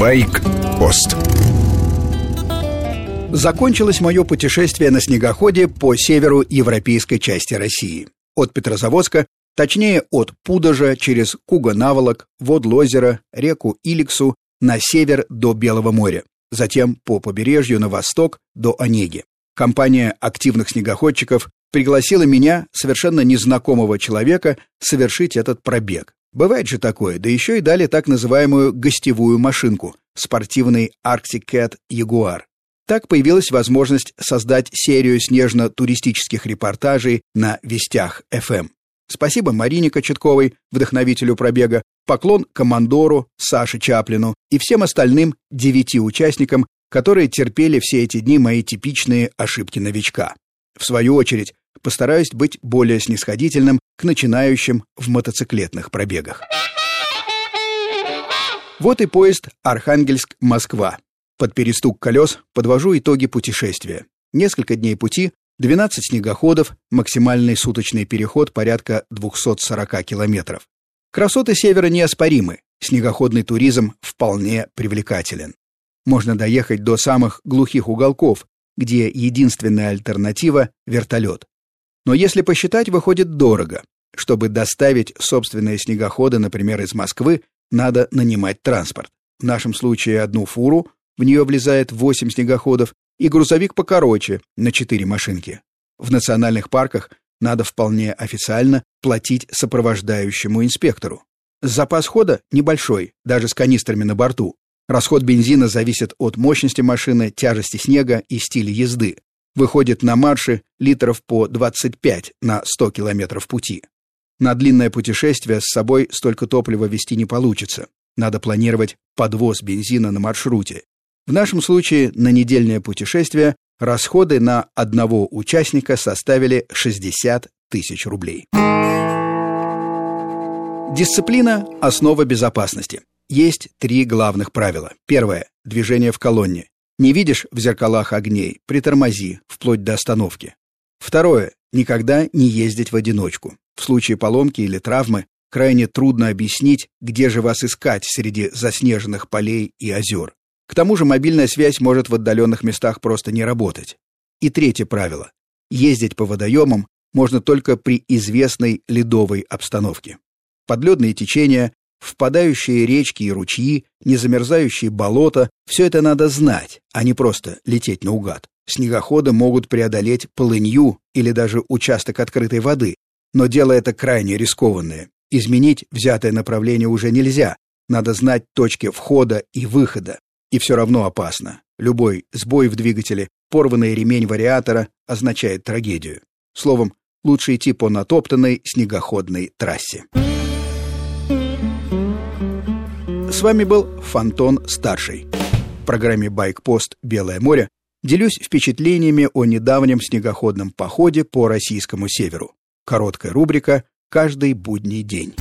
Байк-пост Закончилось мое путешествие на снегоходе по северу европейской части России. От Петрозаводска, точнее от Пудожа через Куга-Наволок, Водлозера, реку Иликсу на север до Белого моря, затем по побережью на восток до Онеги. Компания активных снегоходчиков пригласила меня, совершенно незнакомого человека, совершить этот пробег. Бывает же такое, да еще и дали так называемую гостевую машинку, спортивный Arctic Cat Jaguar. Так появилась возможность создать серию снежно-туристических репортажей на Вестях FM. Спасибо Марине Кочетковой, вдохновителю пробега, поклон командору Саше Чаплину и всем остальным девяти участникам, которые терпели все эти дни мои типичные ошибки новичка. В свою очередь, постараюсь быть более снисходительным к начинающим в мотоциклетных пробегах. Вот и поезд Архангельск-Москва. Под перестук колес подвожу итоги путешествия. Несколько дней пути, 12 снегоходов, максимальный суточный переход порядка 240 километров. Красоты севера неоспоримы, снегоходный туризм вполне привлекателен. Можно доехать до самых глухих уголков, где единственная альтернатива — вертолет. Но если посчитать, выходит дорого. Чтобы доставить собственные снегоходы, например, из Москвы, надо нанимать транспорт. В нашем случае одну фуру, в нее влезает 8 снегоходов, и грузовик покороче, на 4 машинки. В национальных парках надо вполне официально платить сопровождающему инспектору. Запас хода небольшой, даже с канистрами на борту. Расход бензина зависит от мощности машины, тяжести снега и стиля езды. Выходит на марше литров по 25 на 100 километров пути. На длинное путешествие с собой столько топлива вести не получится. Надо планировать подвоз бензина на маршруте. В нашем случае на недельное путешествие расходы на одного участника составили 60 тысяч рублей. Дисциплина – основа безопасности. Есть три главных правила. Первое – движение в колонне. Не видишь в зеркалах огней – притормози, вплоть до остановки. Второе – никогда не ездить в одиночку. В случае поломки или травмы крайне трудно объяснить, где же вас искать среди заснеженных полей и озер. К тому же мобильная связь может в отдаленных местах просто не работать. И третье правило – ездить по водоемам можно только при известной ледовой обстановке. Подледные течения, Впадающие речки и ручьи, незамерзающие болота — все это надо знать, а не просто лететь наугад. Снегоходы могут преодолеть полынью или даже участок открытой воды, но дело это крайне рискованное. Изменить взятое направление уже нельзя, надо знать точки входа и выхода. И все равно опасно. Любой сбой в двигателе, порванный ремень вариатора означает трагедию. Словом, лучше идти по натоптанной снегоходной трассе. С вами был Фантон Старший. В программе «Байкпост. Белое море» делюсь впечатлениями о недавнем снегоходном походе по российскому северу. Короткая рубрика «Каждый будний день».